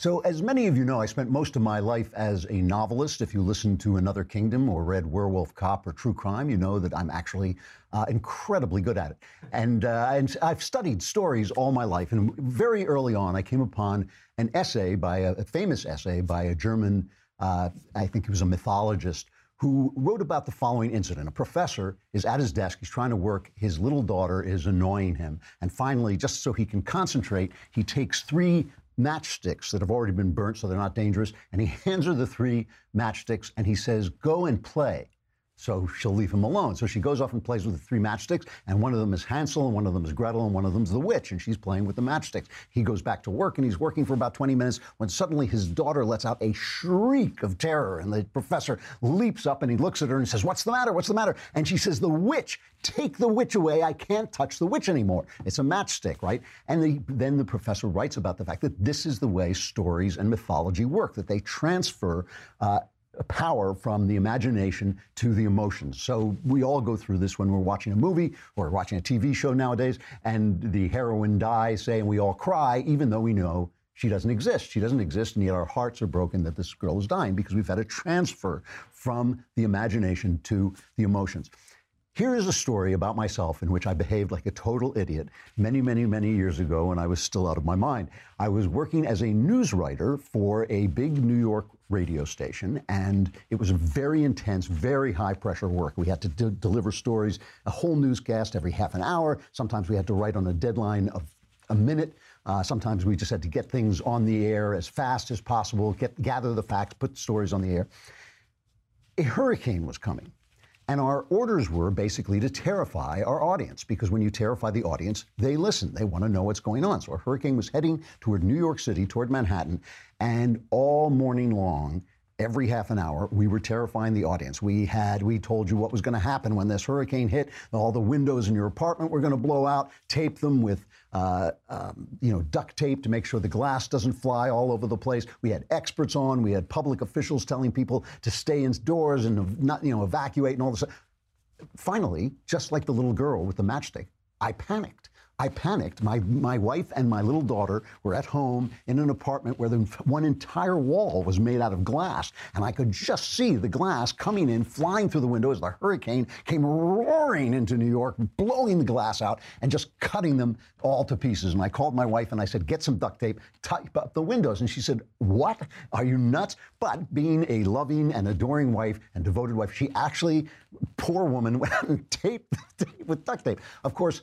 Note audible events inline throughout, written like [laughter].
So, as many of you know, I spent most of my life as a novelist. If you listen to Another Kingdom or read Werewolf Cop or True Crime, you know that I'm actually uh, incredibly good at it. And, uh, and I've studied stories all my life. And very early on, I came upon an essay by a, a famous essay by a German, uh, I think he was a mythologist, who wrote about the following incident. A professor is at his desk, he's trying to work, his little daughter is annoying him. And finally, just so he can concentrate, he takes three matchsticks that have already been burnt so they're not dangerous. And he [laughs] hands her the three matchsticks and he says, Go and play. So she'll leave him alone. So she goes off and plays with the three matchsticks, and one of them is Hansel, and one of them is Gretel, and one of them is the witch, and she's playing with the matchsticks. He goes back to work, and he's working for about 20 minutes when suddenly his daughter lets out a shriek of terror, and the professor leaps up and he looks at her and says, What's the matter? What's the matter? And she says, The witch! Take the witch away. I can't touch the witch anymore. It's a matchstick, right? And the, then the professor writes about the fact that this is the way stories and mythology work, that they transfer. Uh, power from the imagination to the emotions. So we all go through this when we're watching a movie or watching a TV show nowadays, and the heroine dies, say, and we all cry, even though we know she doesn't exist. She doesn't exist, and yet our hearts are broken that this girl is dying because we've had a transfer from the imagination to the emotions. Here is a story about myself in which I behaved like a total idiot many, many, many years ago when I was still out of my mind. I was working as a news writer for a big New York radio station, and it was very intense, very high pressure work. We had to de- deliver stories, a whole newscast every half an hour. Sometimes we had to write on a deadline of a minute. Uh, sometimes we just had to get things on the air as fast as possible, get, gather the facts, put stories on the air. A hurricane was coming. And our orders were basically to terrify our audience because when you terrify the audience, they listen. They want to know what's going on. So a hurricane was heading toward New York City, toward Manhattan, and all morning long, every half an hour, we were terrifying the audience. We had, we told you what was going to happen when this hurricane hit. All the windows in your apartment were going to blow out, tape them with, uh, um, you know, duct tape to make sure the glass doesn't fly all over the place. We had experts on. We had public officials telling people to stay indoors and not, you know, evacuate and all this. Finally, just like the little girl with the matchstick, I panicked. I panicked. My, my wife and my little daughter were at home in an apartment where the, one entire wall was made out of glass. And I could just see the glass coming in, flying through the window as the hurricane came roaring into New York, blowing the glass out and just cutting them all to pieces. And I called my wife and I said, Get some duct tape, tape up the windows. And she said, What? Are you nuts? But being a loving and adoring wife and devoted wife, she actually, poor woman, went out and taped with duct tape. Of course,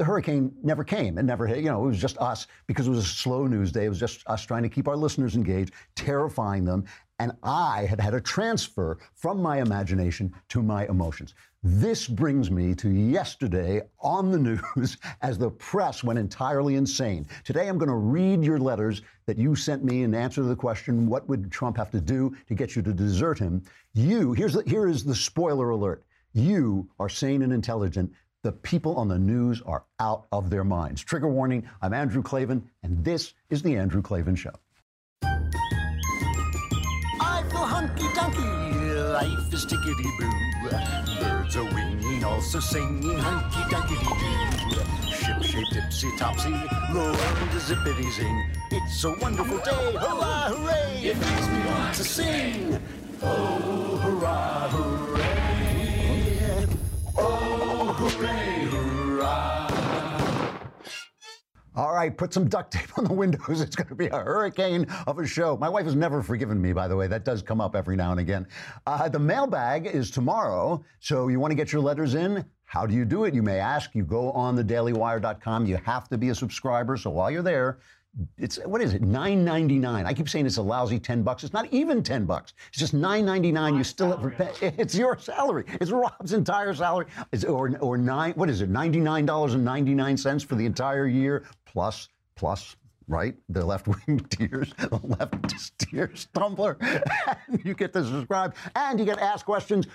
the hurricane never came and never hit. You know, it was just us because it was a slow news day. It was just us trying to keep our listeners engaged, terrifying them. And I had had a transfer from my imagination to my emotions. This brings me to yesterday on the [laughs] news as the press went entirely insane. Today I'm going to read your letters that you sent me in answer to the question, what would Trump have to do to get you to desert him? You, here's the, here is the spoiler alert. You are sane and intelligent. The people on the news are out of their minds. Trigger warning I'm Andrew Klavan, and this is The Andrew Klavan Show. I feel hunky dunky, life is tickety boo. Birds are winging, also singing hunky dunky doo. Ship shaped tipsy topsy, zippity zing. It's a wonderful day, hurrah, hooray! It makes me want to sing. Oh, hurrah, hooray! All right, put some duct tape on the windows. It's going to be a hurricane of a show. My wife has never forgiven me, by the way. That does come up every now and again. Uh, the mailbag is tomorrow, so you want to get your letters in? How do you do it? You may ask. You go on thedailywire.com. You have to be a subscriber, so while you're there, it's what is it? Nine ninety nine. I keep saying it's a lousy ten bucks. It's not even ten bucks. It's just nine ninety nine. You still have, [laughs] it's your salary. It's Rob's entire salary. It's, or or nine. What is it? Ninety nine dollars and ninety nine cents for the entire year plus plus. Right, the left wing [laughs] tears, the leftist [laughs] tears tumbler. [laughs] you get to subscribe and you get to ask questions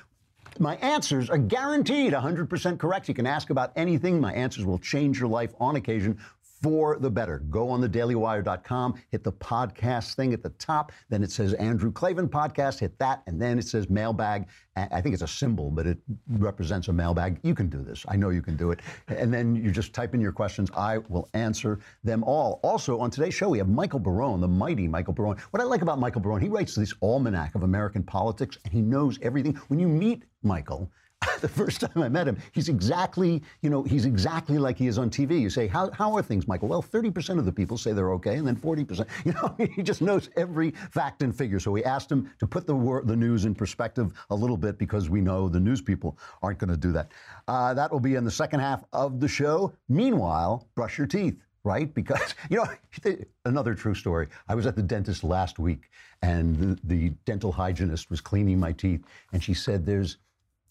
my answers are guaranteed 100% correct. You can ask about anything. My answers will change your life on occasion for the better. Go on the dailywire.com, hit the podcast thing at the top. Then it says Andrew Klavan podcast, hit that. And then it says mailbag. I think it's a symbol, but it represents a mailbag. You can do this. I know you can do it. And then you just type in your questions. I will answer them all. Also, on today's show, we have Michael Barone, the mighty Michael Barone. What I like about Michael Barone, he writes this almanac of American politics, and he knows everything. When you meet Michael, [laughs] the first time I met him, he's exactly, you know, he's exactly like he is on TV. You say, how, how are things, Michael? Well, 30% of the people say they're okay, and then 40%. [laughs] You know, he just knows every fact and figure. So we asked him to put the, wor- the news in perspective a little bit because we know the news people aren't going to do that. Uh, that will be in the second half of the show. Meanwhile, brush your teeth right? Because, [laughs] you know, another true story. I was at the dentist last week and the, the, dental hygienist was cleaning my teeth and she said, There's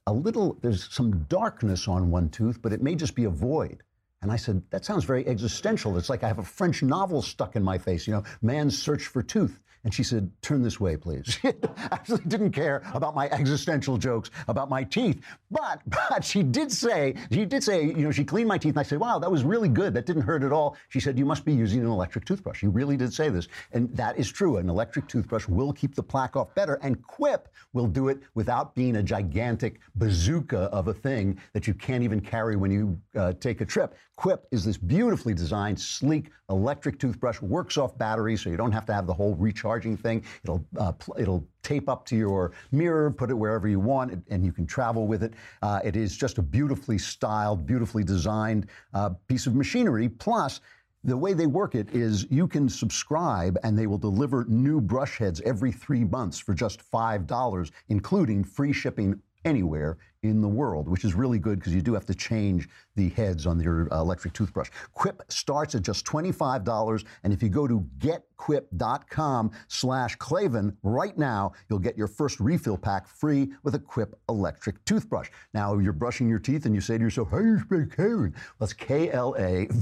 a little, there's some darkness on one tooth, but it may just be a void. And I said, that sounds very existential. It's like I have a French novel stuck in my face, you know, man's search for tooth. And she said, Turn this way, please. [laughs] She actually didn't care about my existential jokes about my teeth. But, [laughs] but she did say, she did say, you know, she cleaned my teeth. And I said, Wow, that was really good. That didn't hurt at all. She said, You must be using an electric toothbrush. She really did say this. And that is true. An electric toothbrush will keep the plaque off better. And Quip will do it without being a gigantic bazooka of a thing that you can't even carry when you uh, take a trip. Quip is this beautifully designed, sleek electric toothbrush, works off batteries, so you don't have to have the whole recharging thing. It'll uh, pl- it'll tape up to your mirror, put it wherever you want, and you can travel with it. Uh, it is just a beautifully styled, beautifully designed uh, piece of machinery. Plus. The way they work it is you can subscribe and they will deliver new brush heads every three months for just $5, including free shipping anywhere in the world, which is really good because you do have to change the heads on your uh, electric toothbrush. Quip starts at just $25, and if you go to getquip.com slash Klavan right now, you'll get your first refill pack free with a Quip electric toothbrush. Now, you're brushing your teeth and you say to yourself, how do you spell Klavan? That's K-L-A-V-A-N.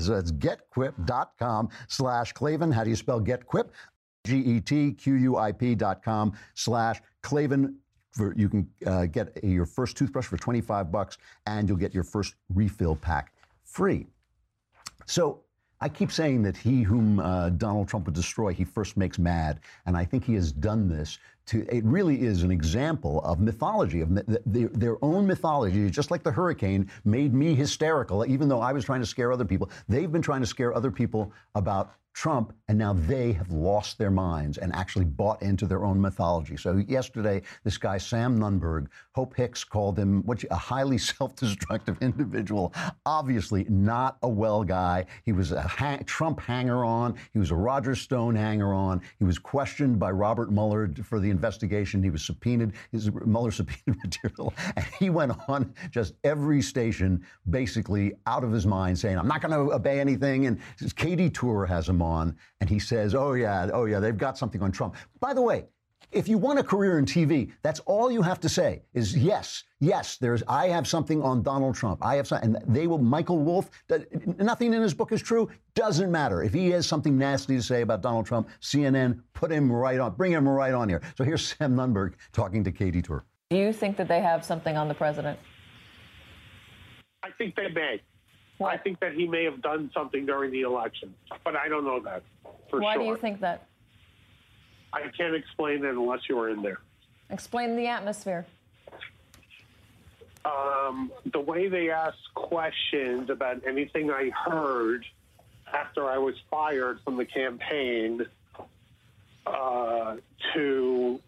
So that's getquip.com slash Klavan. How do you spell getquip? Dot com slash Klavan for, you can uh, get your first toothbrush for 25 bucks and you'll get your first refill pack free. So I keep saying that he whom uh, Donald Trump would destroy, he first makes mad. And I think he has done this to, it really is an example of mythology, of their, own mythology. Just like the hurricane made me hysterical, even though I was trying to scare other people. They've been trying to scare other people about Trump, and now they have lost their minds and actually bought into their own mythology. So yesterday, this guy Sam Nunberg, Hope Hicks called him what a highly [laughs] self-destructive individual. Obviously, not a well guy. He was a hang, Trump hanger-on. He was a Roger Stone hanger-on. He was questioned by Robert Mueller for the investigation. He was subpoenaed. His Mueller [laughs] subpoenaed material, and he went on just every station, basically out of his mind, saying, "I'm not going to obey anything." And Katie Tur has him on, and he says, "Oh yeah, oh yeah, they've got something on Trump." By the way, if you want a career in TV, that's all you have to say is yes, yes. There's I have something on Donald Trump. I have something, and they will. Michael Wolff. Nothing in his book is true. Doesn't matter if he has something nasty to say about Donald Trump. CNN, put him right on. Bring him right on here. So here's Sam Nunberg talking to Katie Tur. Do you think that they have something on the president? I think they may. I think that he may have done something during the election, but I don't know that for Why sure. Why do you think that? I can't explain it unless you were in there. Explain the atmosphere. Um, the way they asked questions about anything I heard after I was fired from the campaign uh, to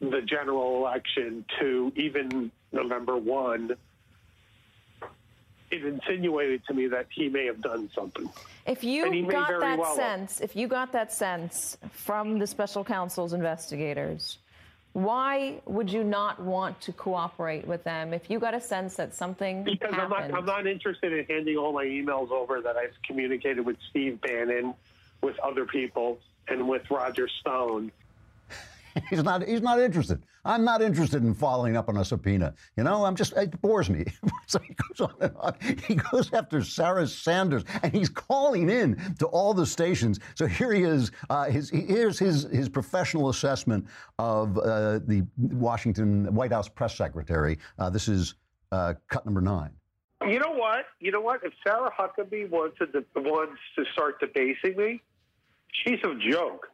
the general election to even November 1 it insinuated to me that he may have done something. If you got that well sense, if you got that sense from the special counsel's investigators, why would you not want to cooperate with them if you got a sense that something Because I'm not, I'm not interested in handing all my emails over that I've communicated with Steve Bannon, with other people, and with Roger Stone. [laughs] He's not. He's not interested. I'm not interested in following up on a subpoena. You know, I'm just. It bores me. [laughs] so he goes on and on. He goes after Sarah Sanders, and he's calling in to all the stations. So here he is. Uh, his here's his his professional assessment of uh, the Washington White House press secretary. Uh, this is uh, cut number nine. You know what? You know what? If Sarah Huckabee wants to, wants to start debasing me, she's a joke.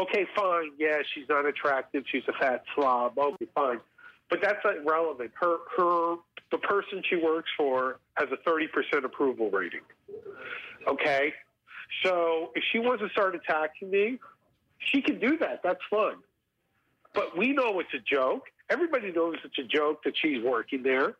Okay, fine. Yeah, she's not attractive. She's a fat slob. Okay, fine. But that's not relevant. Her, her, the person she works for has a 30% approval rating. Okay? So if she wants to start attacking me, she can do that. That's fun. But we know it's a joke. Everybody knows it's a joke that she's working there.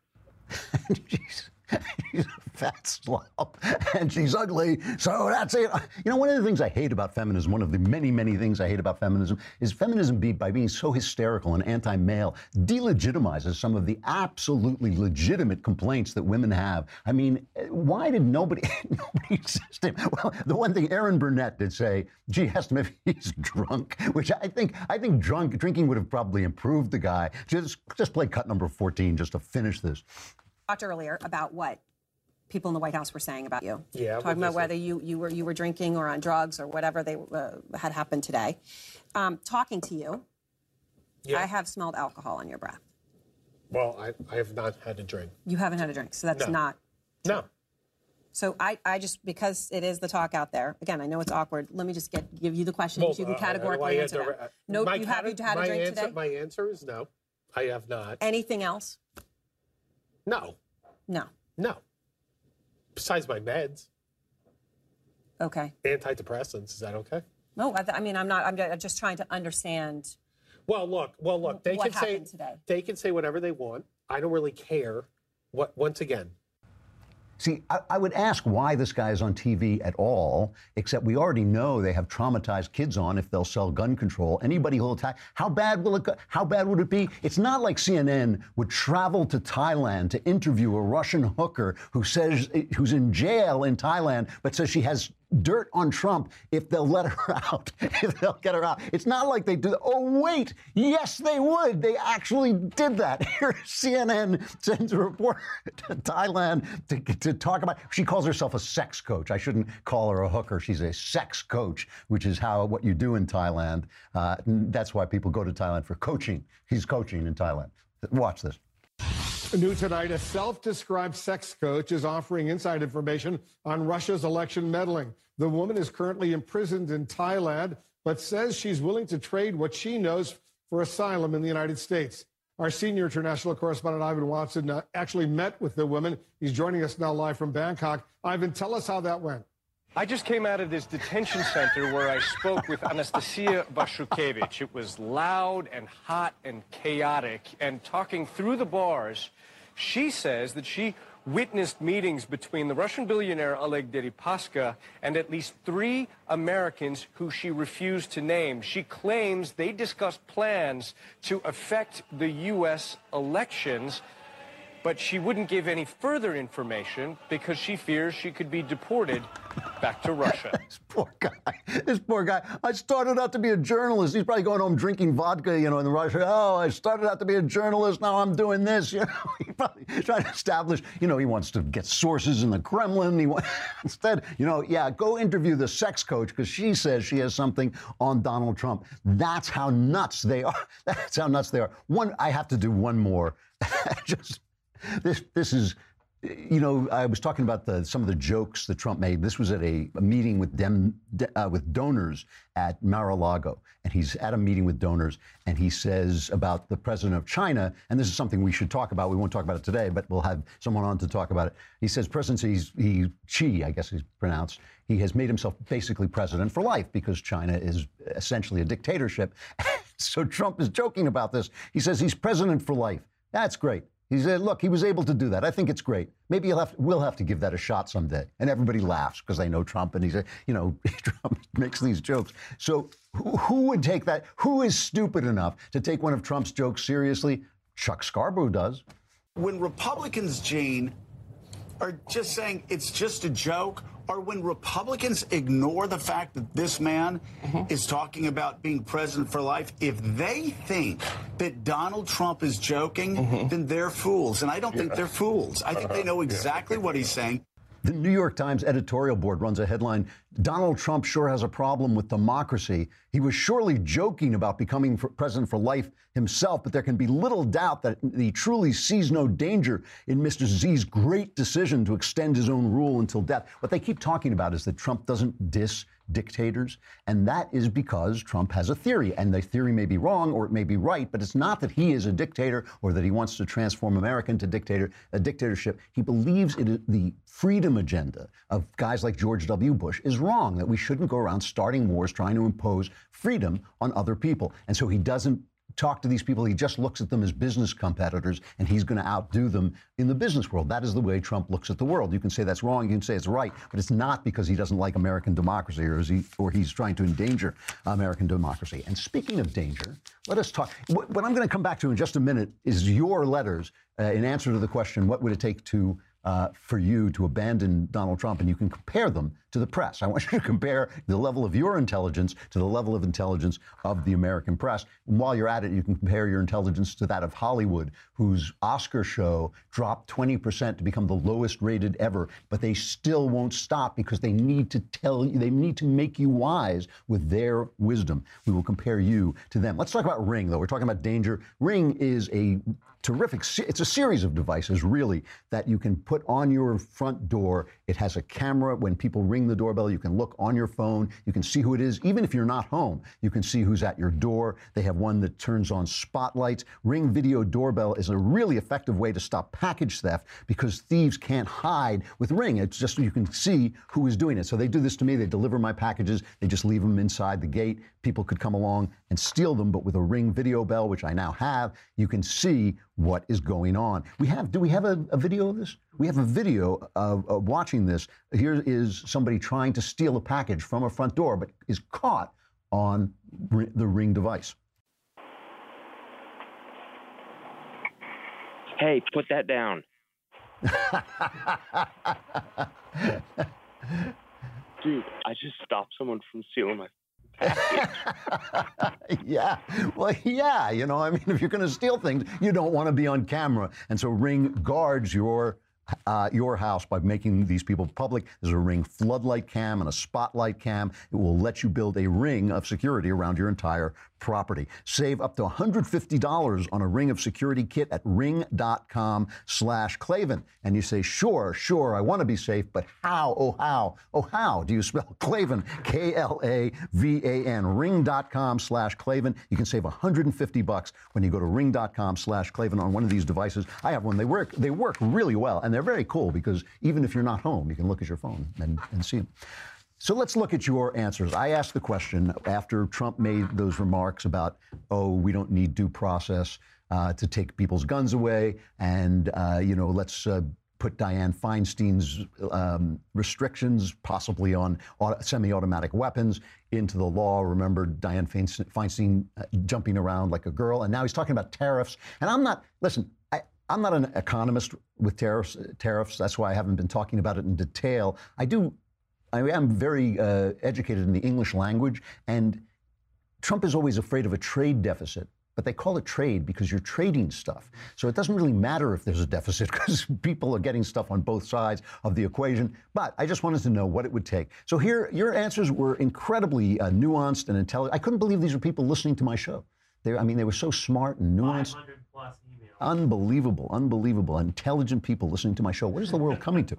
[laughs] [laughs] she's, a fat slob and she's ugly. So that's it. You know, one of the things I hate about feminism, one of the many, many things I hate about feminism, is feminism be, by being so hysterical and anti male delegitimizes some of the absolutely legitimate complaints that women have. I mean, why did nobody, [laughs] nobody system? Well, the one thing Erin Burnett did say, gee, asked him if he's drunk, which I think, I think drunk, drinking would have probably improved the guy. Just, just play cut number 14 just to finish this talked earlier about what people in the White House were saying about you. Yeah, talking about whether you, you were you were drinking or on drugs or whatever they uh, had happened today. Um, talking to you, yeah. I have smelled alcohol on your breath. Well, I, I have not had a drink. You haven't had a drink, so that's no. not. No. So I, I just because it is the talk out there. Again, I know it's awkward. Let me just get give you the questions. Well, you can uh, categorically answer. Uh, no, you haven't had a drink answer, today. My answer is no. I have not. Anything else? No. No. No. Besides my meds. Okay. Antidepressants. Is that okay? No, I, I mean I'm not. I'm just trying to understand. Well, look. Well, look. They what can say today. they can say whatever they want. I don't really care. What once again, See, I, I, would ask why this guy is on TV at all, except we already know they have traumatized kids on if they'll sell gun control. Anybody who'll attack, how bad will it go? How bad would it be? It's not like CNN would travel to Thailand to interview a Russian hooker who says who's in jail in Thailand, but says she has dirt on Trump if they'll let her [laughs] out, if they'll get her out. It's not like they do. Oh, wait. Yes, they would. They actually did that. [laughs] Here, CNN sends a reporter to Thailand to, to talk about. She calls herself a sex coach. I shouldn't call her a hooker. She's a sex coach, which is how what you do in Thailand. Uh, that's why people go to Thailand for coaching. He's coaching in Thailand. Watch this. New tonight, a self described sex coach is offering inside information on Russia's election meddling. The woman is currently imprisoned in Thailand, but says she's willing to trade what she knows for asylum in the United States. Our senior international correspondent, Ivan Watson, uh, actually met with the woman. He's joining us now live from Bangkok. Ivan, tell us how that went. I just came out of this detention center where I spoke with Anastasia Vashukevich. It was loud and hot and chaotic. And talking through the bars, she says that she witnessed meetings between the Russian billionaire Oleg Deripaska and at least three Americans who she refused to name. She claims they discussed plans to affect the U.S. elections but she wouldn't give any further information because she fears she could be deported back to Russia. [laughs] this poor guy. This poor guy. I started out to be a journalist. He's probably going home drinking vodka, you know, in Russia. Oh, I started out to be a journalist. Now I'm doing this. [laughs] You know, he probably trying to establish. You know, he wants to get sources in the Kremlin. He wants, [laughs] instead, you know, yeah, go interview the sex coach because she says she has something on Donald Trump. That's how nuts they are. That's how nuts they are. One, I have to do one more. Just this this is you know, I was talking about the, some of the jokes that Trump made. This was at a, a meeting with dem, de, uh, with donors at Mar-a-Lago, and he's at a meeting with donors, and he says about the president of China, and this is something we should talk about. We won't talk about it today, but we'll have someone on to talk about it. He says President he's, he Xi, I guess he's pronounced. He has made himself basically president for life because China is essentially a dictatorship. [laughs] so Trump is joking about this. He says he's president for life. That's great. He said, look, he was able to do that. I think it's great. Maybe have, we'll have to give that a shot someday. And everybody laughs because they know Trump and he's, a, you know, [laughs] Trump makes these jokes. So who, who would take that? Who is stupid enough to take one of Trump's jokes seriously? Chuck Scarborough does. When Republicans, Gene, are just saying it's just a joke or when Republicans ignore the fact that this man mm-hmm. is talking about being president for life, if they think that Donald Trump is joking, mm-hmm. then they're fools. And I don't yeah. think they're fools. I think they know exactly yeah. what he's saying. The New York Times editorial board runs a headline Donald Trump sure has a problem with democracy. He was surely joking about becoming for president for life himself, but there can be little doubt that he truly sees no danger in Mr. Xi's great decision to extend his own rule until death. What they keep talking about is that Trump doesn't diss dictators. And that is because Trump has a theory. And the theory may be wrong or it may be right, but it's not that he is a dictator or that he wants to transform America into dictator, a dictatorship. He believes it, the freedom agenda of guys like George W. Bush is wrong, that we shouldn't go around starting wars trying to impose freedom on other people. And so he doesn't talk to these people. He just looks at them as business competitors, and he's going to outdo them in the business world. That is the way Trump looks at the world. You can say that's wrong. You can say it's right, but it's not because he doesn't like American democracy or, he, or he's trying to endanger American democracy. And speaking of danger, let us talk. What, what I'm going to come back to in just a minute is your letters uh, in answer to the question, what would it take to uh, for you to abandon Donald Trump, and you can compare them to the press. I want you to compare the level of your intelligence to the level of intelligence of the American press. And while you're at it, you can compare your intelligence to that of Hollywood, whose Oscar show dropped 20% to become the lowest rated ever, but they still won't stop because they need to tell you, they need to make you wise with their wisdom. We will compare you to them. Let's talk about Ring, though. We're talking about danger. Ring is a terrific. It's a series of devices, really, that you can put on your front door. It has a camera. When people ring the doorbell, you can look on your phone. You can see who it is. Even if you're not home, you can see who's at your door. They have one that turns on spotlights. Ring Video Doorbell is a really effective way to stop package theft because thieves can't hide with Ring. It's just you can see who is doing it. So they do this to me. They deliver my packages. They just leave them inside the gate. People could come along and steal them, but with a Ring Video Bell, which I now have, you can see what is going on. We have, do we have a, a video of this? We have a video of, of, watching this. Here is somebody trying to steal a package from a front door, but is caught on the Ring device. Hey, put that down. [laughs] Dude, I just stopped someone from stealing my [laughs] yeah. Well, yeah. You know, I mean, if you're going to steal things, you don't want to be on camera. And so Ring guards your uh, your house by making these people public. There's a ring floodlight cam and a spotlight cam. It will let you build a ring of security around your entire property. Save up to $150 on a ring of security kit at ring.com slash Klavan. And you say, sure, sure, I want to be safe, but how, oh, how, oh, how do you spell [laughs] Klavan? K-L-A-V-A-N, ring.com slash Klavan. You can save 150 bucks when you go to ring.com slash Klavan on one of these devices. I have one. They work, they work really well. And they're very cool because even if you're not home, you can look at your phone and, and see them. So let's look at your answers. I asked the question after Trump made those remarks about, oh, we don't need due process uh, to take people's guns away, and uh, you know, let's uh, put Dianne Feinstein's um, restrictions, possibly on semi-automatic weapons, into the law. Remember Dianne Feinstein uh, jumping around like a girl, and now he's talking about tariffs. And I'm not. Listen, I'm not an economist with tariffs. Tariffs. That's why I haven't been talking about it in detail. I do. I am very uh, educated in the English language, and Trump is always afraid of a trade deficit. But they call it trade because you're trading stuff. So it doesn't really matter if there's a deficit [laughs] because people are getting stuff on both sides of the equation. But I just wanted to know what it would take. So here, your answers were incredibly uh, nuanced and intelligent. I couldn't believe these were people listening to my show. They, I mean, they were so smart and nuanced. Unbelievable, unbelievable, intelligent people listening to my show. What is the world coming to?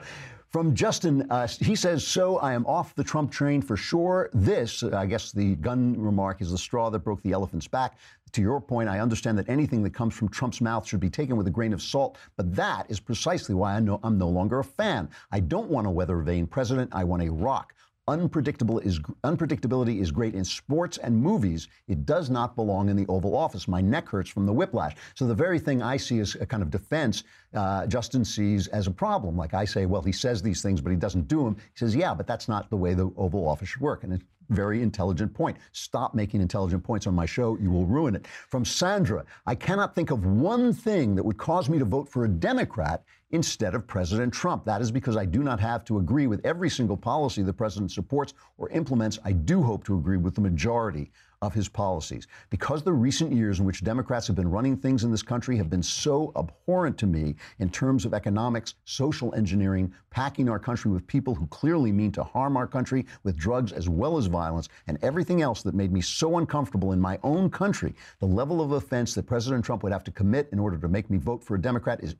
From Justin, uh, he says, So I am off the Trump train for sure. This, I guess the gun remark, is the straw that broke the elephant's back. To your point, I understand that anything that comes from Trump's mouth should be taken with a grain of salt, but that is precisely why I know I'm no longer a fan. I don't want a weather vane president. I want a rock. Unpredictable is, unpredictability is great in sports and movies. It does not belong in the Oval Office. My neck hurts from the whiplash. So the very thing I see as a kind of defense, uh, Justin sees as a problem. Like I say, well, he says these things, but he doesn't do them. He says, yeah, but that's not the way the Oval Office should work. And very intelligent point. Stop making intelligent points on my show. You will ruin it. From Sandra, I cannot think of one thing that would cause me to vote for a Democrat instead of President Trump. That is because I do not have to agree with every single policy the president supports or implements. I do hope to agree with the majority of his policies. Because the recent years in which Democrats have been running things in this country have been so abhorrent to me in terms of economics, social engineering, packing our country with people who clearly mean to harm our country with drugs as well as violence, and everything else that made me so uncomfortable in my own country, the level of offense that President Trump would have to commit in order to make me vote for a Democrat is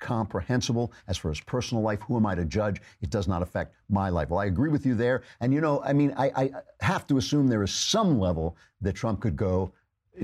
incomprehensible. As for his personal life, who am I to judge? It does not affect my life. Well, I agree with you there. And, you know, I mean, I, I have to assume there is some level that Trump could go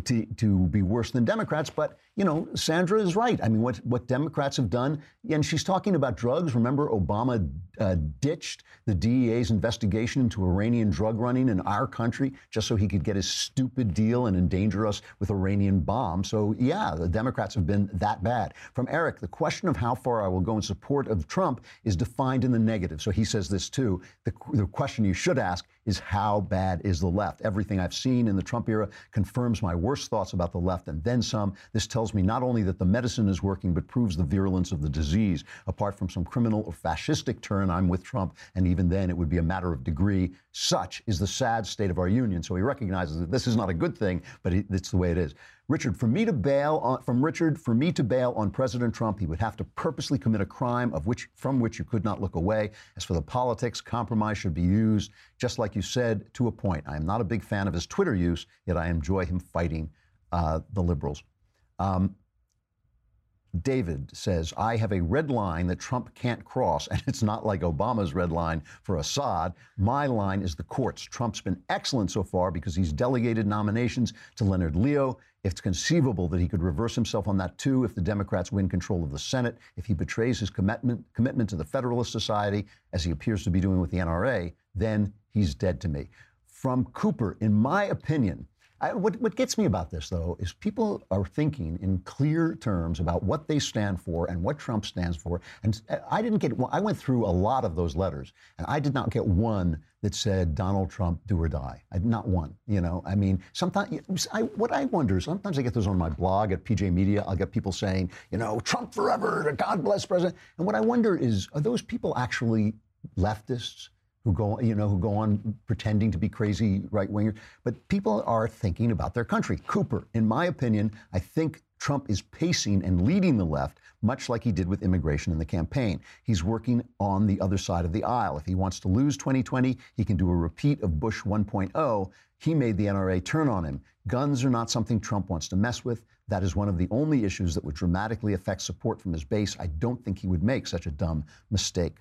to, to be worse than Democrats. But, you know, Sandra is right. I mean, what, what Democrats have done, and she's talking about drugs. Remember, Obama uh, ditched the DEA's investigation into Iranian drug running in our country just so he could get his stupid deal and endanger us with Iranian bombs. So, yeah, the Democrats have been that bad. From Eric, the question of how far I will go in support of Trump is defined in the negative. So he says this too. The, the question you should ask is how bad is the left? Everything I've seen in the Trump era confirms my worst thoughts about the left and then some. This tells me not only that the medicine is working, but proves the virulence of the disease. Apart from some criminal or fascistic turn, I'm with Trump, and even then it would be a matter of degree. Such is the sad state of our union. So he recognizes that this is not a good thing, but it's the way it is. Richard, for me to bail on, from Richard, for me to bail on President Trump, he would have to purposely commit a crime of which from which you could not look away. As for the politics, compromise should be used, just like you said, to a point. I am not a big fan of his Twitter use, yet I enjoy him fighting uh, the liberals. Um, David says, I have a red line that Trump can't cross, [laughs] and it's not like Obama's red line for Assad. My line is the courts. Trump's been excellent so far because he's delegated nominations to Leonard Leo. It's conceivable that he could reverse himself on that too if the Democrats win control of the Senate. If he betrays his commitment, commitment to the Federalist Society, as he appears to be doing with the NRA, then he's dead to me. From Cooper, in my opinion, I, what, what gets me about this, though, is people are thinking in clear terms about what they stand for and what Trump stands for. And uh, I didn't get, I went through a lot of those letters, and I did not get one that said Donald Trump do or die. I, not one. You know, I mean, sometimes I, what I wonder, sometimes I get those on my blog at PJ Media. I'll get people saying, you know, Trump forever, God bless President. And what I wonder is, are those people actually leftists? Who go, you know, who go on pretending to be crazy right wingers. But people are thinking about their country. Cooper, in my opinion, I think Trump is pacing and leading the left, much like he did with immigration in the campaign. He's working on the other side of the aisle. If he wants to lose 2020, he can do a repeat of Bush 1.0. He made the NRA turn on him. Guns are not something Trump wants to mess with. That is one of the only issues that would dramatically affect support from his base. I don't think he would make such a dumb mistake.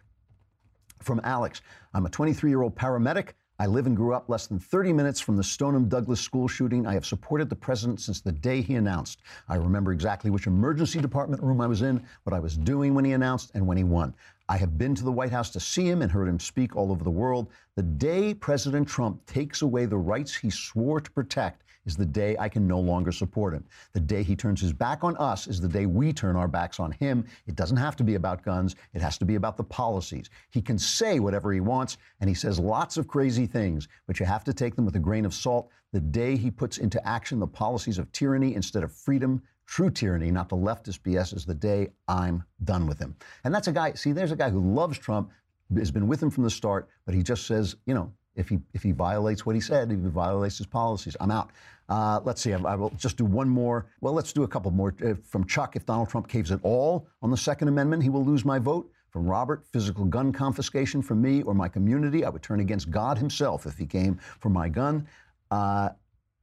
From Alex, I'm a 23 year old paramedic. I live and grew up less than 30 minutes from the Stoneman Douglas school shooting. I have supported the president since the day he announced. I remember exactly which emergency department room I was in, what I was doing when he announced, and when he won. I have been to the White House to see him and heard him speak all over the world. The day President Trump takes away the rights he swore to protect is the day I can no longer support him. The day he turns his back on us is the day we turn our backs on him. It doesn't have to be about guns, it has to be about the policies. He can say whatever he wants, and he says lots of crazy things, but you have to take them with a grain of salt. The day he puts into action the policies of tyranny instead of freedom, true tyranny, not the leftist BS, is the day I'm done with him. And that's a guy, see, there's a guy who loves Trump, has been with him from the start, but he just says, you know, if he if he violates what he said, if he violates his policies, I'm out. Uh, let's see. I, I, will just do one more. Well, let's do a couple more uh, from Chuck. If Donald Trump caves at all on the Second Amendment, he will lose my vote. From Robert, physical gun confiscation from me or my community. I would turn against God Himself if He came for my gun. Uh,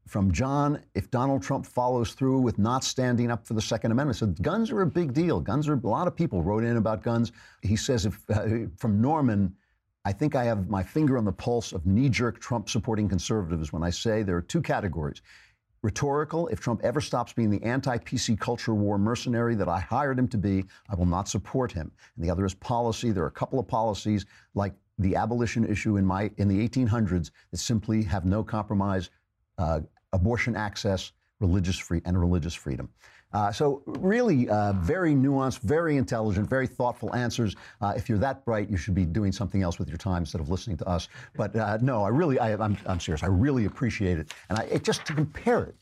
from John, if Donald Trump follows through with not standing up for the Second Amendment, so guns are a big deal. Guns are a lot of people wrote in about guns. He says if uh, from Norman I think I have my finger on the pulse of knee jerk Trump supporting conservatives when I say there are two categories. Rhetorical, if Trump ever stops being the anti PC culture war mercenary that I hired him to be, I will not support him. And the other is policy. There are a couple of policies like the abolition issue in, my, in the 1800s that simply have no compromise uh, abortion access, religious free, and religious freedom. Uh, so really uh, very nuanced, very intelligent, very thoughtful answers. Uh, if you're that bright, you should be doing something else with your time instead of listening to us. But uh, no, I really, I, am I'm, I'm serious. I really appreciate it. And I, it, just to compare it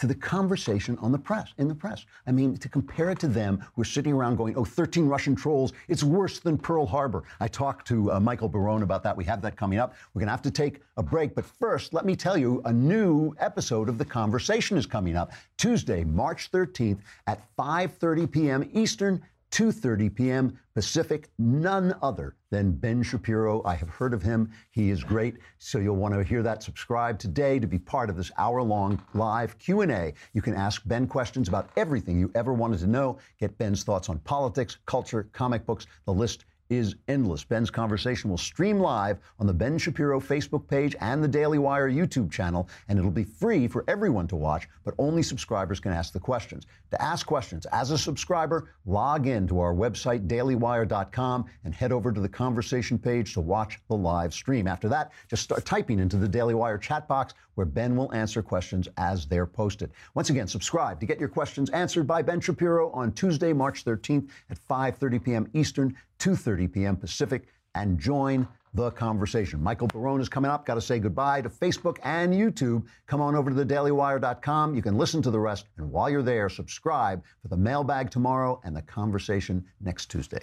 to the conversation on the press, in the press. I mean, to compare it to them, who are sitting around going, oh, 13 Russian trolls, it's worse than Pearl Harbor. I talked to uh, Michael Barone about that. We have that coming up. We're going to have to take a break. But first, let me tell you, a new episode of The Conversation is coming up Tuesday, March 13th at 5.30 p.m. Eastern, 2:30 p.m. Pacific. None other than Ben Shapiro. I have heard of him. He is great. So you'll want to hear that. Subscribe today to be part of this hour-long live Q&A. You can ask Ben questions about everything you ever wanted to know. Get Ben's thoughts on politics, culture, comic books. The list is endless. Ben's conversation will stream live on the Ben Shapiro Facebook page and the Daily Wire YouTube channel, and it'll be free for everyone to watch, but only subscribers can ask the questions. To ask questions as a subscriber, log in to our website, dailywire.com, and head over to the conversation page to watch the live stream. After that, just start typing into the Daily Wire chat box where Ben will answer questions as they're posted. Once again, subscribe to get your questions answered by Ben Shapiro on Tuesday, March 13th at 5:30 p.m. Eastern, 2:30 p.m. Pacific, and join the conversation. Michael Barone is coming up. Got to say goodbye to Facebook and YouTube. Come on over to thedailywire.com. You can listen to the rest, and while you're there, subscribe for the mailbag tomorrow and the conversation next Tuesday.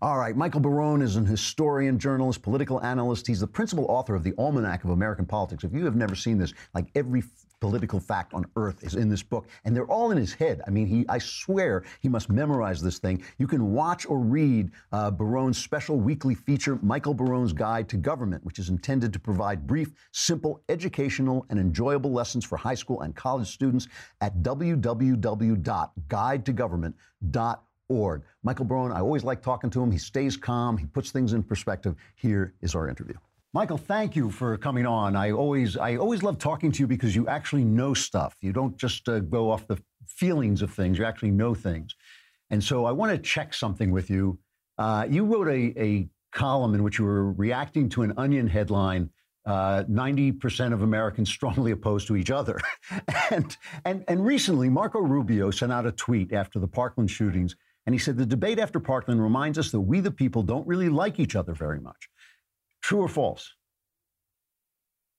All right, Michael Barone is an historian, journalist, political analyst. He's the principal author of the Almanac of American Politics. If you have never seen this, like every political fact on earth is in this book, and they're all in his head. I mean, he, I swear he must memorize this thing. You can watch or read uh, Barone's special weekly feature, Michael Barone's Guide to Government, which is intended to provide brief, simple, educational, and enjoyable lessons for high school and college students at www.guidetogovernment.org org. Michael Barone, I always like talking to him. He stays calm, he puts things in perspective. Here is our interview. Michael, thank you for coming on. I always, I always love talking to you because you actually know stuff. You don't just uh, go off the feelings of things. You actually know things. And so I want to check something with you. Uh, you wrote a, a column in which you were reacting to an Onion headline uh, 90% of Americans strongly opposed to each other. [laughs] and, and, and recently, Marco Rubio sent out a tweet after the Parkland shootings and he said the debate after Parkland reminds us that we, the people, don't really like each other very much. True or false?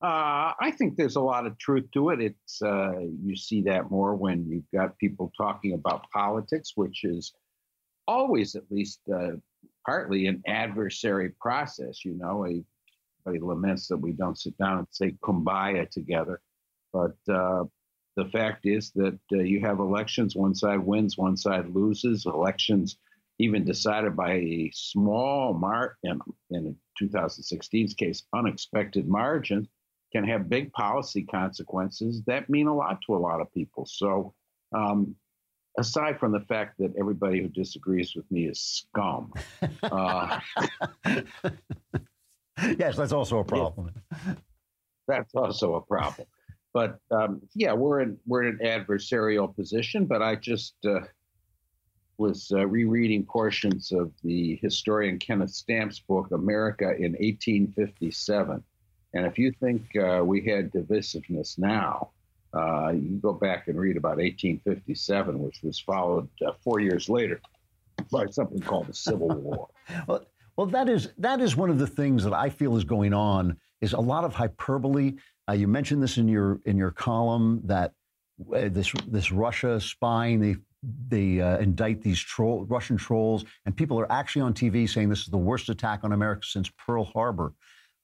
Uh, I think there's a lot of truth to it. It's uh, you see that more when you've got people talking about politics, which is always at least uh, partly an adversary process. You know, everybody laments that we don't sit down and say kumbaya together, but uh, the fact is that uh, you have elections, one side wins, one side loses. Elections, even decided by a small margin, in, in 2016's case, unexpected margin, can have big policy consequences that mean a lot to a lot of people. So, um, aside from the fact that everybody who disagrees with me is scum. [laughs] Uh, [laughs] yes, that's also a problem. That's also a problem. But um, yeah, we're in we're in an adversarial position. But I just uh, was uh, rereading portions of the historian Kenneth Stampp's book America in 1857, and if you think uh, we had divisiveness now, uh, you go back and read about 1857, which was followed uh, four years later by something called the Civil [laughs] War. well, well, that is that is one of the things that I feel is going on. Is a lot of hyperbole uh, you mentioned this in your in your column that uh, this this Russia spying they they uh, indict these troll, Russian trolls, and people are actually on TV saying this is the worst attack on America since Pearl Harbor.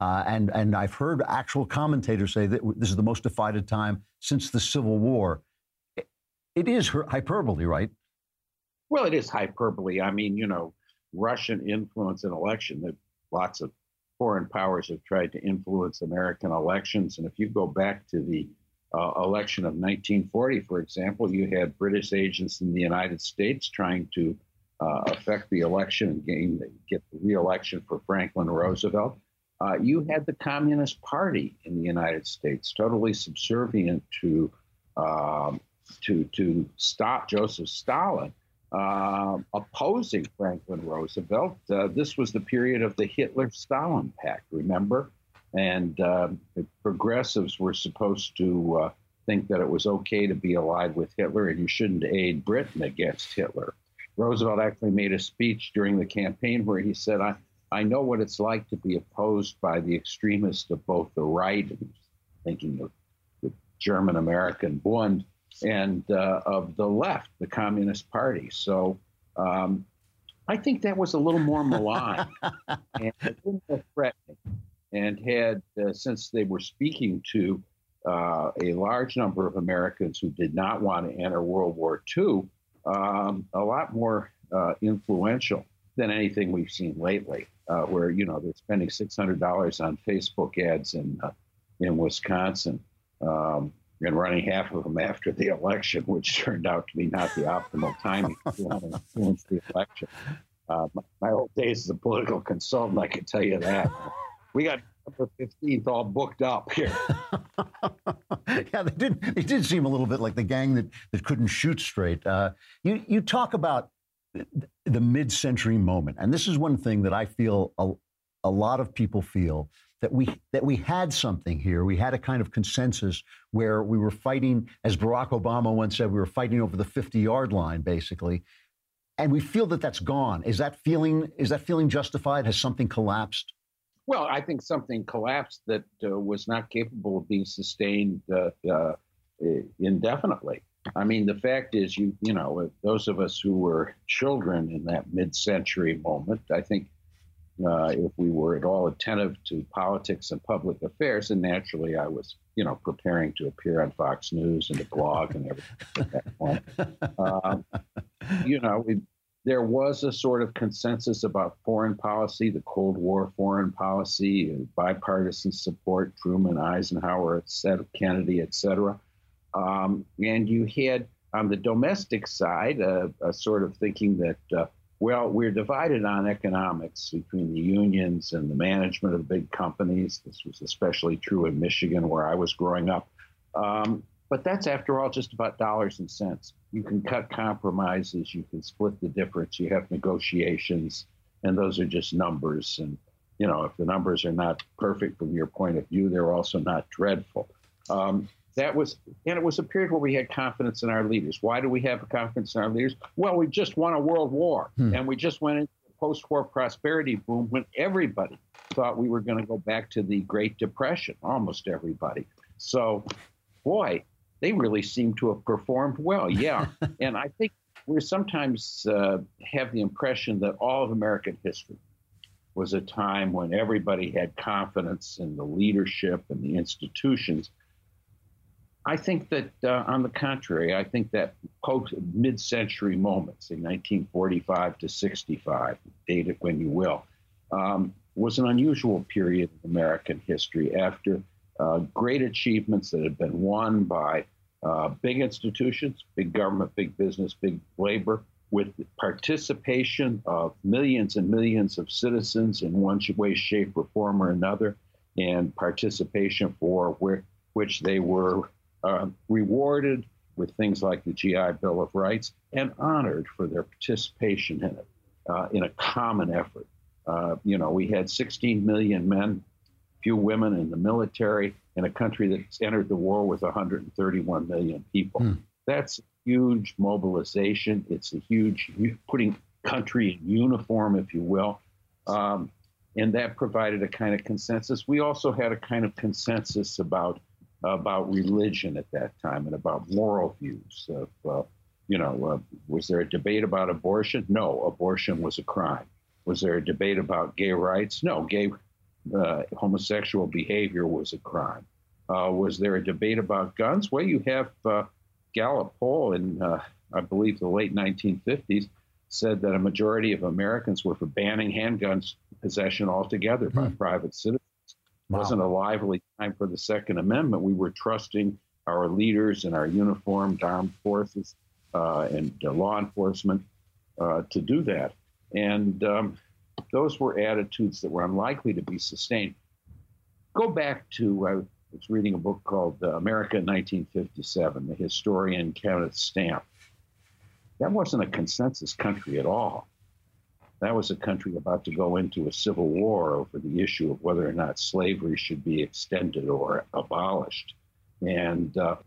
Uh, and and I've heard actual commentators say that this is the most divided time since the Civil War. it, it is hyperbole, right? Well, it is hyperbole. I mean, you know, Russian influence in election. That lots of foreign powers have tried to influence American elections. And if you go back to the uh, election of 1940, for example, you had British agents in the United States trying to uh, affect the election and gain, get the reelection for Franklin Roosevelt. Uh, you had the Communist Party in the United States, totally subservient to um, to to stop Joseph Stalin uh, opposing Franklin Roosevelt. Uh, this was the period of the Hitler Stalin Pact, remember? And uh, the progressives were supposed to uh, think that it was okay to be allied with Hitler and you shouldn't aid Britain against Hitler. Roosevelt actually made a speech during the campaign where he said, I, I know what it's like to be opposed by the extremists of both the right, thinking of the German American Bund, and uh, of the left, the Communist Party. So um, I think that was a little more malign [laughs] and a little more threatening. And had, uh, since they were speaking to uh, a large number of Americans who did not want to enter World War II, um, a lot more uh, influential than anything we've seen lately, uh, where you know they're spending six hundred dollars on Facebook ads in uh, in Wisconsin. Um, and running half of them after the election, which turned out to be not the optimal timing to [laughs] influence the election. Uh, my, my, old days as a political consultant, I can tell you that. We got November 15th all booked up here. [laughs] yeah, they did. They did seem a little bit like the gang that, that couldn't shoot straight. Uh, you you talk about the mid-century moment, and this is one thing that I feel a, a lot of people feel that we that we had something here. We had a kind of consensus where we were fighting, as Barack Obama once said, we were fighting over the 50-yard line, basically. And we feel that that's gone. Is that feeling is that feeling justified? Has something collapsed? Well, I think something collapsed that uh, was not capable of being sustained uh, uh, indefinitely. I mean, the fact is, you you know, those of us who were children in that mid-century moment, I think, uh, if we were at all attentive to politics and public affairs, and naturally, I was, you know, preparing to appear on Fox News and to blog and everything at that point. Um, you know, there was a sort of consensus about foreign policy, the Cold War foreign policy, bipartisan support, Truman, Eisenhower, et cetera, Kennedy, et cetera. Um, and you had on the domestic side a, a sort of thinking that, uh, well, we're divided on economics between the unions and the management of the big companies. This was especially true in Michigan, where I was growing up. Um, but that's, after all, just about dollars and cents. You can cut compromises, you can split the difference, you have negotiations, and those are just numbers. And, you know, if the numbers are not perfect from your point of view, they're also not dreadful. Um, that was, and it was a period where we had confidence in our leaders. Why do we have confidence in our leaders? Well, we just won a world war, hmm. and we just went into a post-war prosperity boom when everybody thought we were going to go back to the Great Depression. Almost everybody. So, boy, they really seem to have performed well. Yeah. [laughs] and I think we sometimes uh, have the impression that all of American history was a time when everybody had confidence in the leadership and the institutions. I think that, uh, on the contrary, I think that post mid century moments, in 1945 to 65, date it when you will, um, was an unusual period in American history after uh, great achievements that had been won by uh, big institutions, big government, big business, big labor, with participation of millions and millions of citizens in one way, shape, or form or another, and participation for where, which they were uh, rewarded with things like the GI Bill of Rights and honored for their participation in it uh, in a common effort. Uh, you know, we had 16 million men few women in the military in a country that's entered the war with 131 million people. Hmm. That's huge mobilization. It's a huge putting country in uniform, if you will. Um, and that provided a kind of consensus. We also had a kind of consensus about about religion at that time and about moral views. Of, uh, you know, uh, was there a debate about abortion? No, abortion was a crime. Was there a debate about gay rights? No, gay uh, homosexual behavior was a crime. Uh, was there a debate about guns? Well, you have uh, Gallup poll in, uh, I believe, the late 1950s said that a majority of Americans were for banning handguns possession altogether by hmm. private citizens. Wow. Wasn't a lively time for the Second Amendment. We were trusting our leaders and our uniformed armed forces uh, and law enforcement uh, to do that. And um, those were attitudes that were unlikely to be sustained. Go back to, I was reading a book called uh, America in 1957, the historian Kenneth Stampp. That wasn't a consensus country at all. That was a country about to go into a civil war over the issue of whether or not slavery should be extended or abolished. And uh,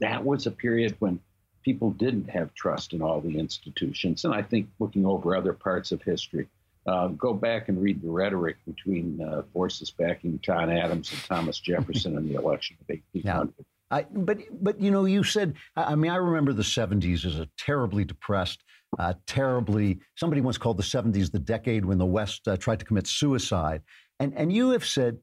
that was a period when people didn't have trust in all the institutions. And I think looking over other parts of history, uh, go back and read the rhetoric between uh, forces backing John Adams and Thomas Jefferson in the election of 1800. Yeah. I, but but you know you said I mean I remember the 70s as a terribly depressed, uh, terribly somebody once called the 70s the decade when the West uh, tried to commit suicide, and and you have said,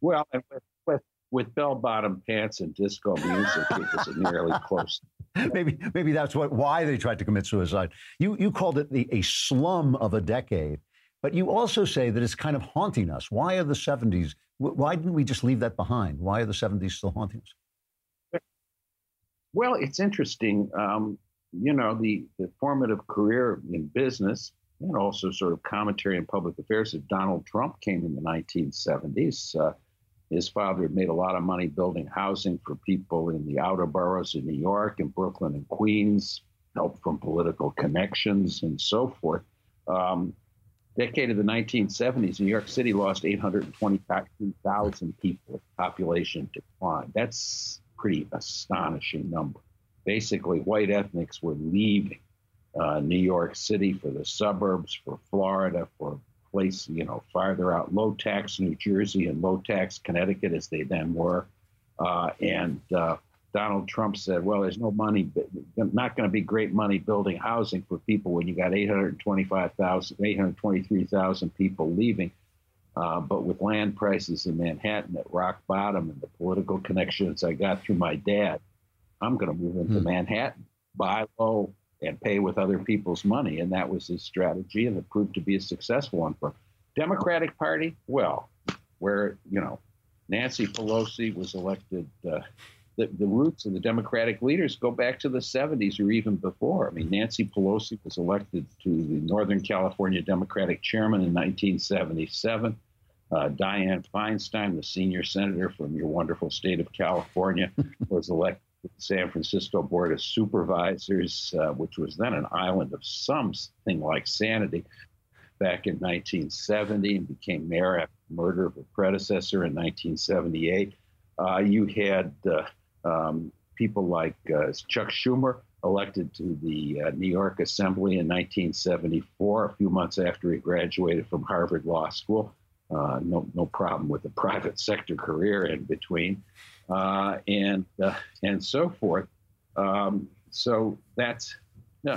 well, with, with, with bell bottom pants and disco music, it was nearly close. [laughs] maybe maybe that's what why they tried to commit suicide. You you called it the, a slum of a decade, but you also say that it's kind of haunting us. Why are the 70s? Why didn't we just leave that behind? Why are the 70s still haunting us? Well, it's interesting. Um, you know, the, the formative career in business and also sort of commentary in public affairs of Donald Trump came in the 1970s. Uh, his father made a lot of money building housing for people in the outer boroughs of New York and Brooklyn and Queens, help from political connections and so forth. Um, decade of the 1970s, New York City lost 822,000 people. Population decline. That's pretty astonishing number. Basically, white ethnics were leaving uh, New York City for the suburbs, for Florida, for place, you know, farther out, low tax New Jersey and low tax Connecticut, as they then were. Uh, and uh, Donald Trump said, well, there's no money, not going to be great money building housing for people when you got 825,000, 823,000 people leaving. Uh, but with land prices in Manhattan at rock bottom and the political connections I got through my dad, I'm going to move into hmm. Manhattan, buy low, and pay with other people's money. And that was his strategy, and it proved to be a successful one for Democratic Party. Well, where you know Nancy Pelosi was elected. Uh, the, the roots of the Democratic leaders go back to the 70s or even before. I mean, Nancy Pelosi was elected to the Northern California Democratic chairman in 1977. Uh, Dianne Feinstein, the senior senator from your wonderful state of California, [laughs] was elected San Francisco Board of Supervisors, uh, which was then an island of something like sanity, back in 1970 and became mayor after the murder of a predecessor in 1978. Uh, you had uh, um, people like uh, Chuck Schumer, elected to the uh, New York Assembly in 1974, a few months after he graduated from Harvard Law School. Uh, no, no problem with a private sector career in between, uh, and uh, and so forth. Um, so that's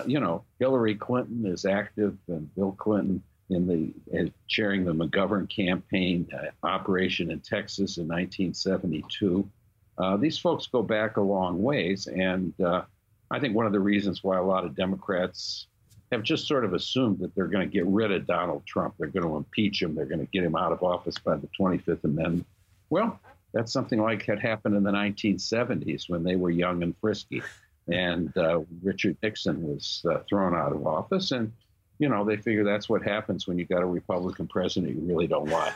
you know Hillary Clinton is active and Bill Clinton in the uh, chairing the McGovern campaign uh, operation in Texas in 1972. Uh, these folks go back a long ways, and I think one of the reasons why a lot of Democrats have just sort of assumed that they're going to get rid of Donald Trump. They're going to impeach him. They're going to get him out of office by the 25th Amendment. Well, that's something like had happened in the 1970s when they were young and frisky. And uh, Richard Nixon was uh, thrown out of office. And, you know, they figure that's what happens when you got a Republican president you really don't like.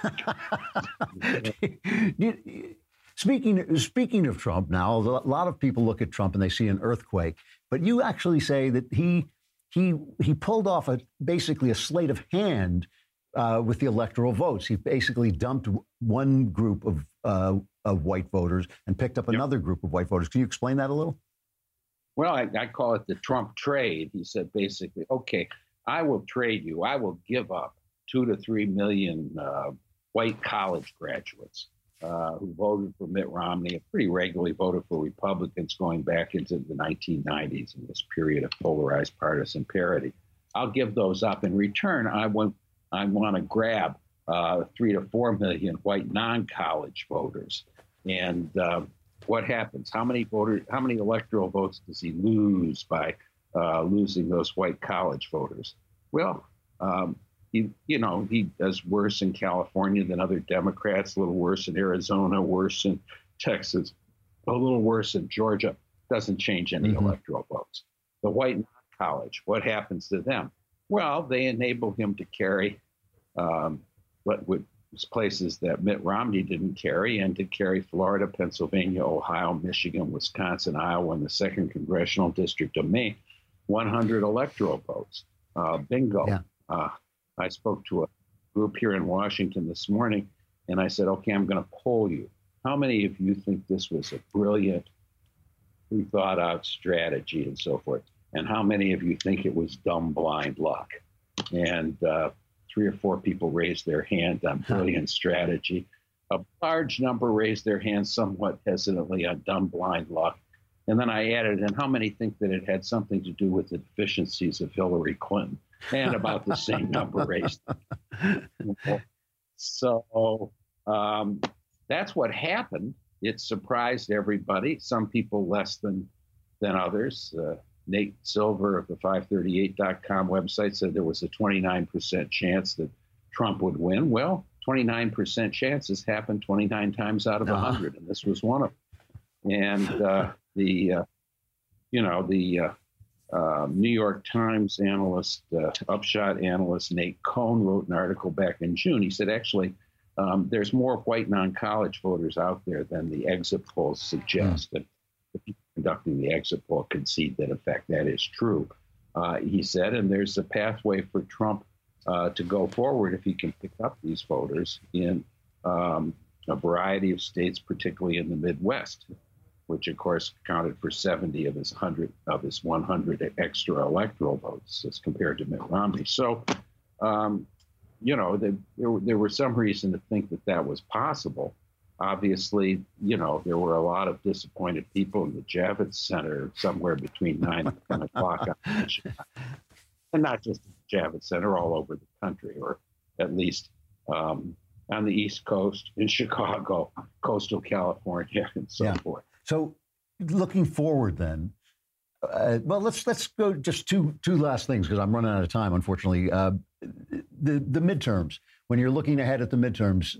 [laughs] speaking, speaking of Trump now, a lot of people look at Trump and they see an earthquake. But you actually say that he he he pulled off a basically a sleight of hand uh, with the electoral votes. He basically dumped one group of uh, of white voters and picked up another yep. group of white voters. Can you explain that a little? Well, I, I call it the Trump trade. He said basically, okay, I will trade you. I will give up two to three million uh, white college graduates uh, who voted for Mitt Romney and pretty regularly voted for Republicans going back into the 1990s in this period of polarized partisan parity. I'll give those up. In return, I want I want to grab uh, three to four million white non-college voters. And uh, what happens? How many voters? How many electoral votes does he lose by uh, losing those white college voters? Well, um, he, you know, he does worse in California than other Democrats, a little worse in Arizona, worse in Texas, a little worse in Georgia. Doesn't change any mm-hmm. electoral votes. The white college, what happens to them? Well, they enable him to carry um, what would places that Mitt Romney didn't carry, and to carry Florida, Pennsylvania, Ohio, Michigan, Wisconsin, Iowa, and the second congressional district of Maine, 100 electoral votes. Uh, bingo. Yeah. Uh, I spoke to a group here in Washington this morning, and I said, okay, I'm going to poll you. How many of you think this was a brilliant, thought out strategy and so forth? And how many of you think it was dumb, blind luck? And uh, three or four people raised their hand on brilliant strategy. A large number raised their hands somewhat hesitantly on dumb blind luck. And then I added, and how many think that it had something to do with the deficiencies of Hillary Clinton? And about the same number raised. [laughs] so um, that's what happened. It surprised everybody. Some people less than than others. Uh, Nate Silver of the 538.com website said there was a 29% chance that Trump would win. Well, 29% chances happen 29 times out of 100, and this was one of them. And uh, the, uh, you know, the uh, uh, New York Times analyst, uh, upshot analyst Nate Cohn wrote an article back in June. He said, actually, um, there's more white non-college voters out there than the exit polls suggest. Mm. And the people conducting the exit poll concede that, in fact, that is true. Uh, he said, and there's a pathway for Trump uh, to go forward if he can pick up these voters in um, a variety of states, particularly in the Midwest, which of course accounted for 70 of his 100 of his 100 extra electoral votes as compared to Mitt Romney. So, um, you know, there, there were some reason to think that that was possible obviously, you know, there were a lot of disappointed people in the Javits Center somewhere between 9 and 10 o'clock. [laughs] and not just the Javits Center, all over the country, or at least um, on the East Coast, in Chicago, coastal California, [laughs] and so yeah. forth. So, looking forward then, uh, well, let's let's go just two two last things because I'm running out of time, unfortunately. Uh, the the midterms when you're looking ahead at the midterms,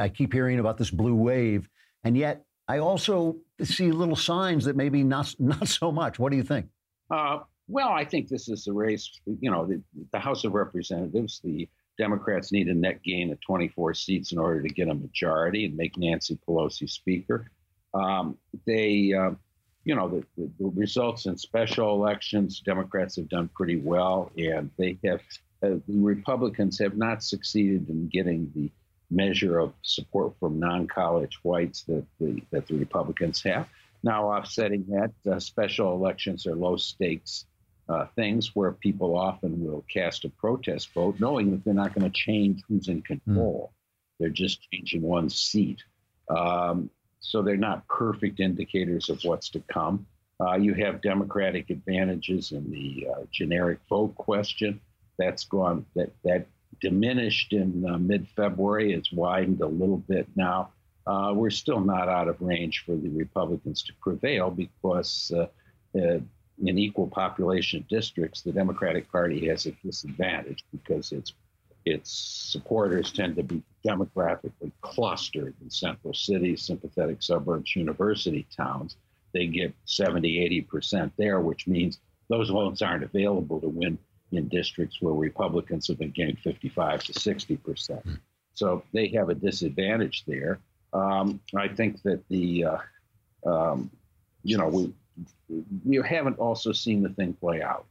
I keep hearing about this blue wave, and yet I also see little signs that maybe not [laughs] not so much. What do you think? Uh, well, I think this is a race. You know, the, the, House of Representatives, the Democrats need a net gain of 24 seats in order to get a majority and make Nancy Pelosi Speaker. Um, they, uh, you know, the, the, the results in special elections, Democrats have done pretty well, and they have the Republicans have not succeeded in getting the measure of support from non-college whites that the that the Republicans have. Now, offsetting that, uh, special elections are low stakes uh, things where people often will cast a protest vote, knowing that they're not going to change who's in control. Mm. They're just changing one seat. Um, so they're not perfect indicators of what's to come. Uh, you have Democratic advantages in the uh, generic vote question that's gone that that diminished in uh, mid-February. It's widened a little bit now. Uh, we're still not out of range for the Republicans to prevail because uh, uh in equal population districts, the Democratic Party has a disadvantage because its its supporters tend to be demographically clustered in central cities, sympathetic suburbs, university towns. They get 70, 80% there, which means those votes aren't available to win in districts where Republicans have been getting 55 to 60 percent. Mm. So they have a disadvantage there. Um, I think that the, uh, um, you know, we we haven't also seen the thing play out.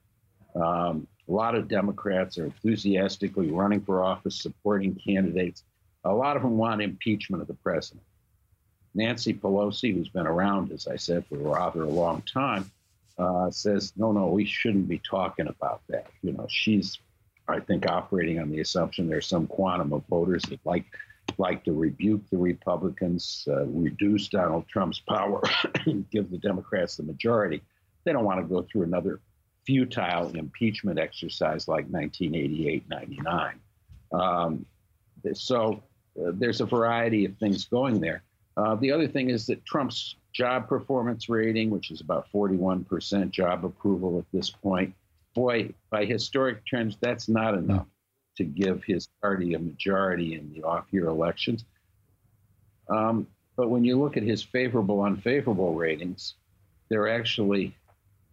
Um, a lot of Democrats are enthusiastically running for office, supporting candidates. A lot of them want impeachment of the president. Nancy Pelosi, who's been around, as I said, for rather a long time, uh, says, no, no, we shouldn't be talking about that. You know, she's, I think, operating on the assumption there's some quantum of voters that like like to rebuke the Republicans, uh, reduce Donald Trump's power, [coughs] give the Democrats the majority. They don't want to go through another futile impeachment exercise like 1988 99. Um, so uh, there's a variety of things going there. Uh, the other thing is that Trump's job performance rating, which is about 41% job approval at this point. Boy, by historic terms, that's not enough to give his party a majority in the off year elections. Um, but when you look at his favorable, unfavorable ratings, they're actually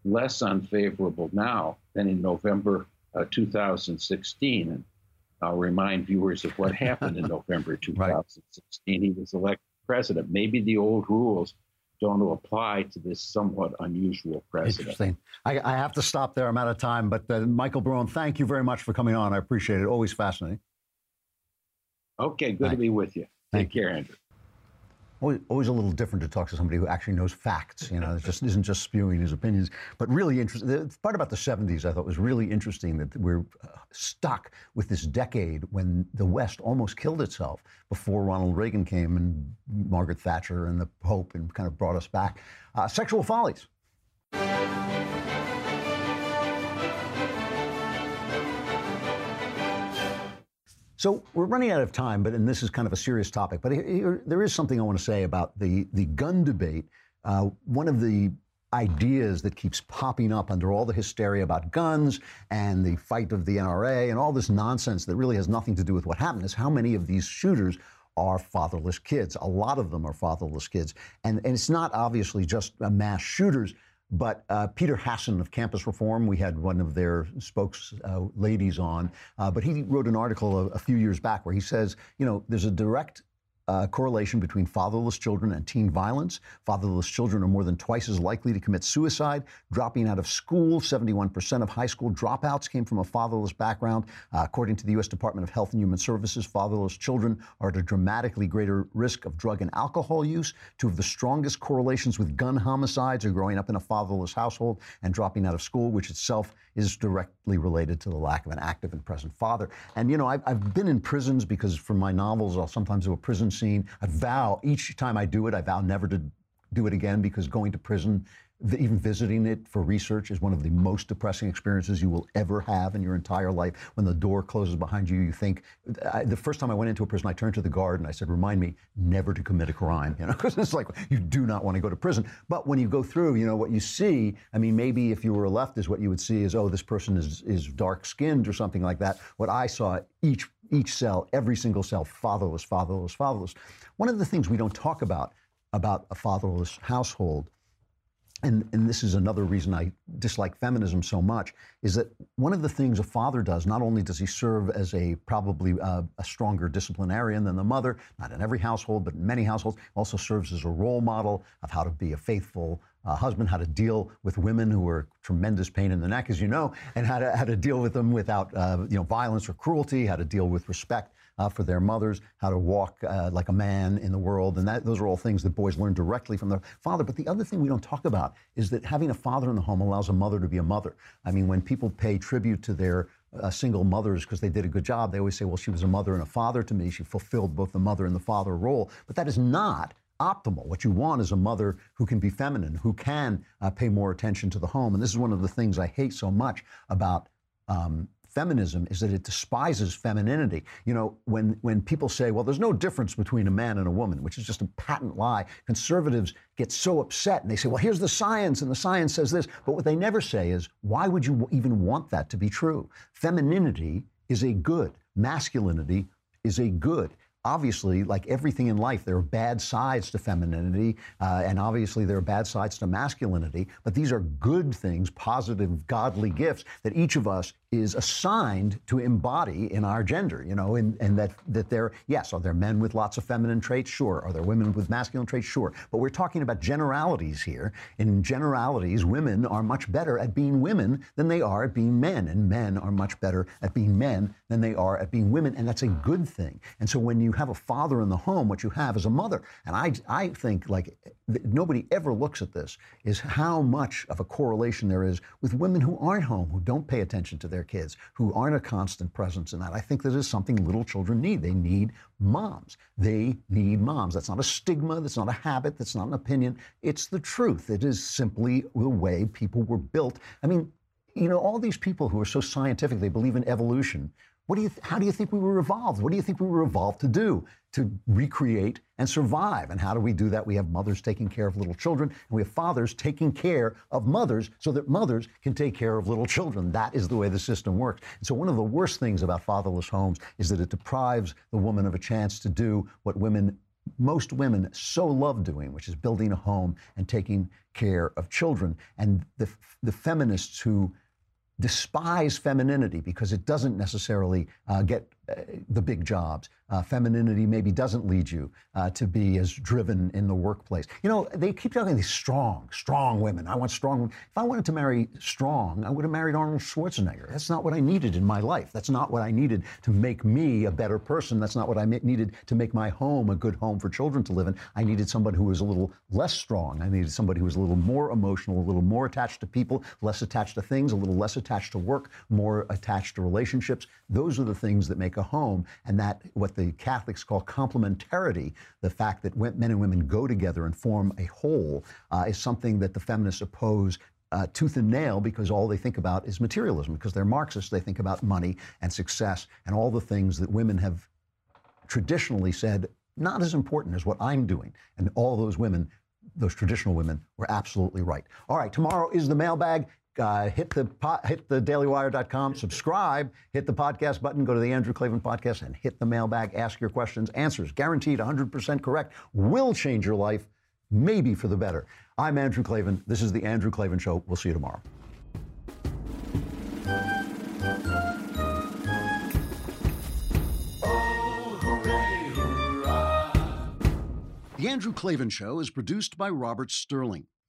less unfavorable now than in November uh, 2016. And I'll remind viewers of what happened in [laughs] November 2016. Right. He was elected president. Maybe the old rules don't apply to this somewhat unusual president. Interesting. I, I, have to stop there. I'm out of time. But uh, Michael Barone, thank you very much for coming on. I appreciate it. Always fascinating. Okay, good to be with you. Thank Take you. care, Andrew. Always, a little different to talk to somebody who actually knows facts. You know, it just isn't just spewing his opinions. But really interesting. The part about the 70s I thought was really interesting that we're uh, stuck with this decade when the West almost killed itself before Ronald Reagan came and Margaret Thatcher and the Pope and kind of brought us back. Uh, sexual follies. So we're running out of time, but and this is kind of a serious topic. But here, there is something I want to say about the the gun debate. Uh, one of the ideas that keeps popping up under all the hysteria about guns and the fight of the NRA and all this nonsense that really has nothing to do with what happened is how many of these shooters are fatherless kids. A lot of them are fatherless kids. And, and it's not obviously just mass shooters. But uh, Peter Hasson of Campus Reform, we had one of their spokes uh, ladies on, uh, but he wrote an article a, a, few years back where he says, you know, there's a direct uh, correlation between fatherless children and teen violence. Fatherless children are more than twice as likely to commit suicide. Dropping out of school, 71% of high school dropouts came from a fatherless background. Uh, according to the U.S. Department of Health and Human Services, fatherless children are at a dramatically greater risk of drug and alcohol use. Two of the strongest correlations with gun homicides are growing up in a fatherless household and dropping out of school, which itself is directly related to the lack of an active and present father. And, you know, I've, I've been in prisons because for my novels, I'll sometimes do a prison scene. I vow, each time I do it, I vow never to do it again because going to prison even visiting it for research is one of the most depressing experiences you will ever have in your entire life. When the door closes behind you, you think. I, the first time I went into a prison, I turned to the guard and I said, "Remind me never to commit a crime." [laughs] You know, because it's like you do not want to go to prison. But when you go through, you know what you see. I mean, maybe if you were a leftist, what you would see is, "Oh, this person is is dark skinned" or something like that. What I saw each each cell, every single cell, fatherless, fatherless, fatherless. One of the things we don't talk about about a fatherless household and, and this is another reason I dislike feminism so much, is that one of the things a father does, not only does he serve as a probably uh, a stronger disciplinarian than the mother, not in every household, but in many households, also serves as a role model of how to be a faithful uh, husband, how to deal with women who are tremendous pain in the neck, as you know, and how to, how to deal with them without uh, you know, violence or cruelty, how to deal with respect uh, for their mothers, how to walk uh, like a man in the world. And that, those are all things that boys learn directly from their father. But the other thing we don't talk about is that having a father in the home allows a mother to be a mother. I mean, when people pay tribute to their uh, single mothers because they did a good job, they always say, well, she was a mother and a father to me. She fulfilled both the mother and the father role. But that is not optimal. What you want is a mother who can be feminine, who can uh, pay more attention to the home. And this is one of the things I hate so much about um, feminism is that it despises femininity. You know, when, when people say, well, there's no difference between a man and a woman, which is just a patent lie, conservatives get so upset and they say, well, here's the science, and the science says this. But what they never say is, why would you even want that to be true? Femininity is a good, masculinity is a good obviously, like everything in life, there are bad sides to femininity, uh, and obviously there are bad sides to masculinity, but these are good things, positive, godly gifts that each of us is assigned to embody in our gender, you know, and, and that, that there, yes, are there men with lots of feminine traits? Sure. Are there women with masculine traits? Sure. But we're talking about generalities here. In generalities, women are much better at being women than they are at being men, and men are much better at being men than they are at being women, and that's a good thing. And so when you have a father in the home, what you have is a mother. And I, I think, like, nobody ever looks at this, is how much of a correlation there is with women who aren't home, who don't pay attention to their kids, who aren't a constant presence in that. I think that is something little children need. They need moms. They need moms. That's not a stigma. That's not a habit. That's not an opinion. It's the truth. It is simply the way people were built. I mean, you know, all these people who are so scientific, they believe in evolution. What do you, how do you think we were evolved? What do you think we were evolved to do? To recreate and survive. And how do we do that? We have mothers taking care of little children, and we have fathers taking care of mothers so that mothers can take care of little children. That is the way the system works. And so, one of the worst things about fatherless homes is that it deprives the woman of a chance to do what women most women so love doing, which is building a home and taking care of children. And the, the feminists who despise femininity because it doesn't necessarily uh, get the big jobs. Uh, femininity maybe doesn't lead you uh, to be as driven in the workplace. You know, they keep talking these strong, strong women. I want strong. If I wanted to marry strong, I would have married Arnold Schwarzenegger. That's not what I needed in my life. That's not what I needed to make me a better person. That's not what I needed to make my home a good home for children to live in. I needed somebody who was a little less strong. I needed somebody who was a little more emotional, a little more attached to people, less attached to things, a little less attached to work, more attached to relationships. Those are the things that make a home, and that what the Catholics call complementarity, the fact that men and women go together and form a whole, uh, is something that the feminists oppose uh, tooth and nail because all they think about is materialism. Because they're Marxists, they think about money and success and all the things that women have traditionally said not as important as what I'm doing. And all those women, those traditional women, were absolutely right. All right, tomorrow is the mailbag. Uh, hit the hit the dailywire.com, subscribe, hit the podcast button, go to the Andrew Klavan podcast, and hit the mailbag. Ask your questions, answers guaranteed, 100% correct, will change your life, maybe for the better. I'm Andrew Klavan. This is the Andrew Klavan Show. We'll see you tomorrow. The Andrew Klavan Show is produced by Robert Sterling.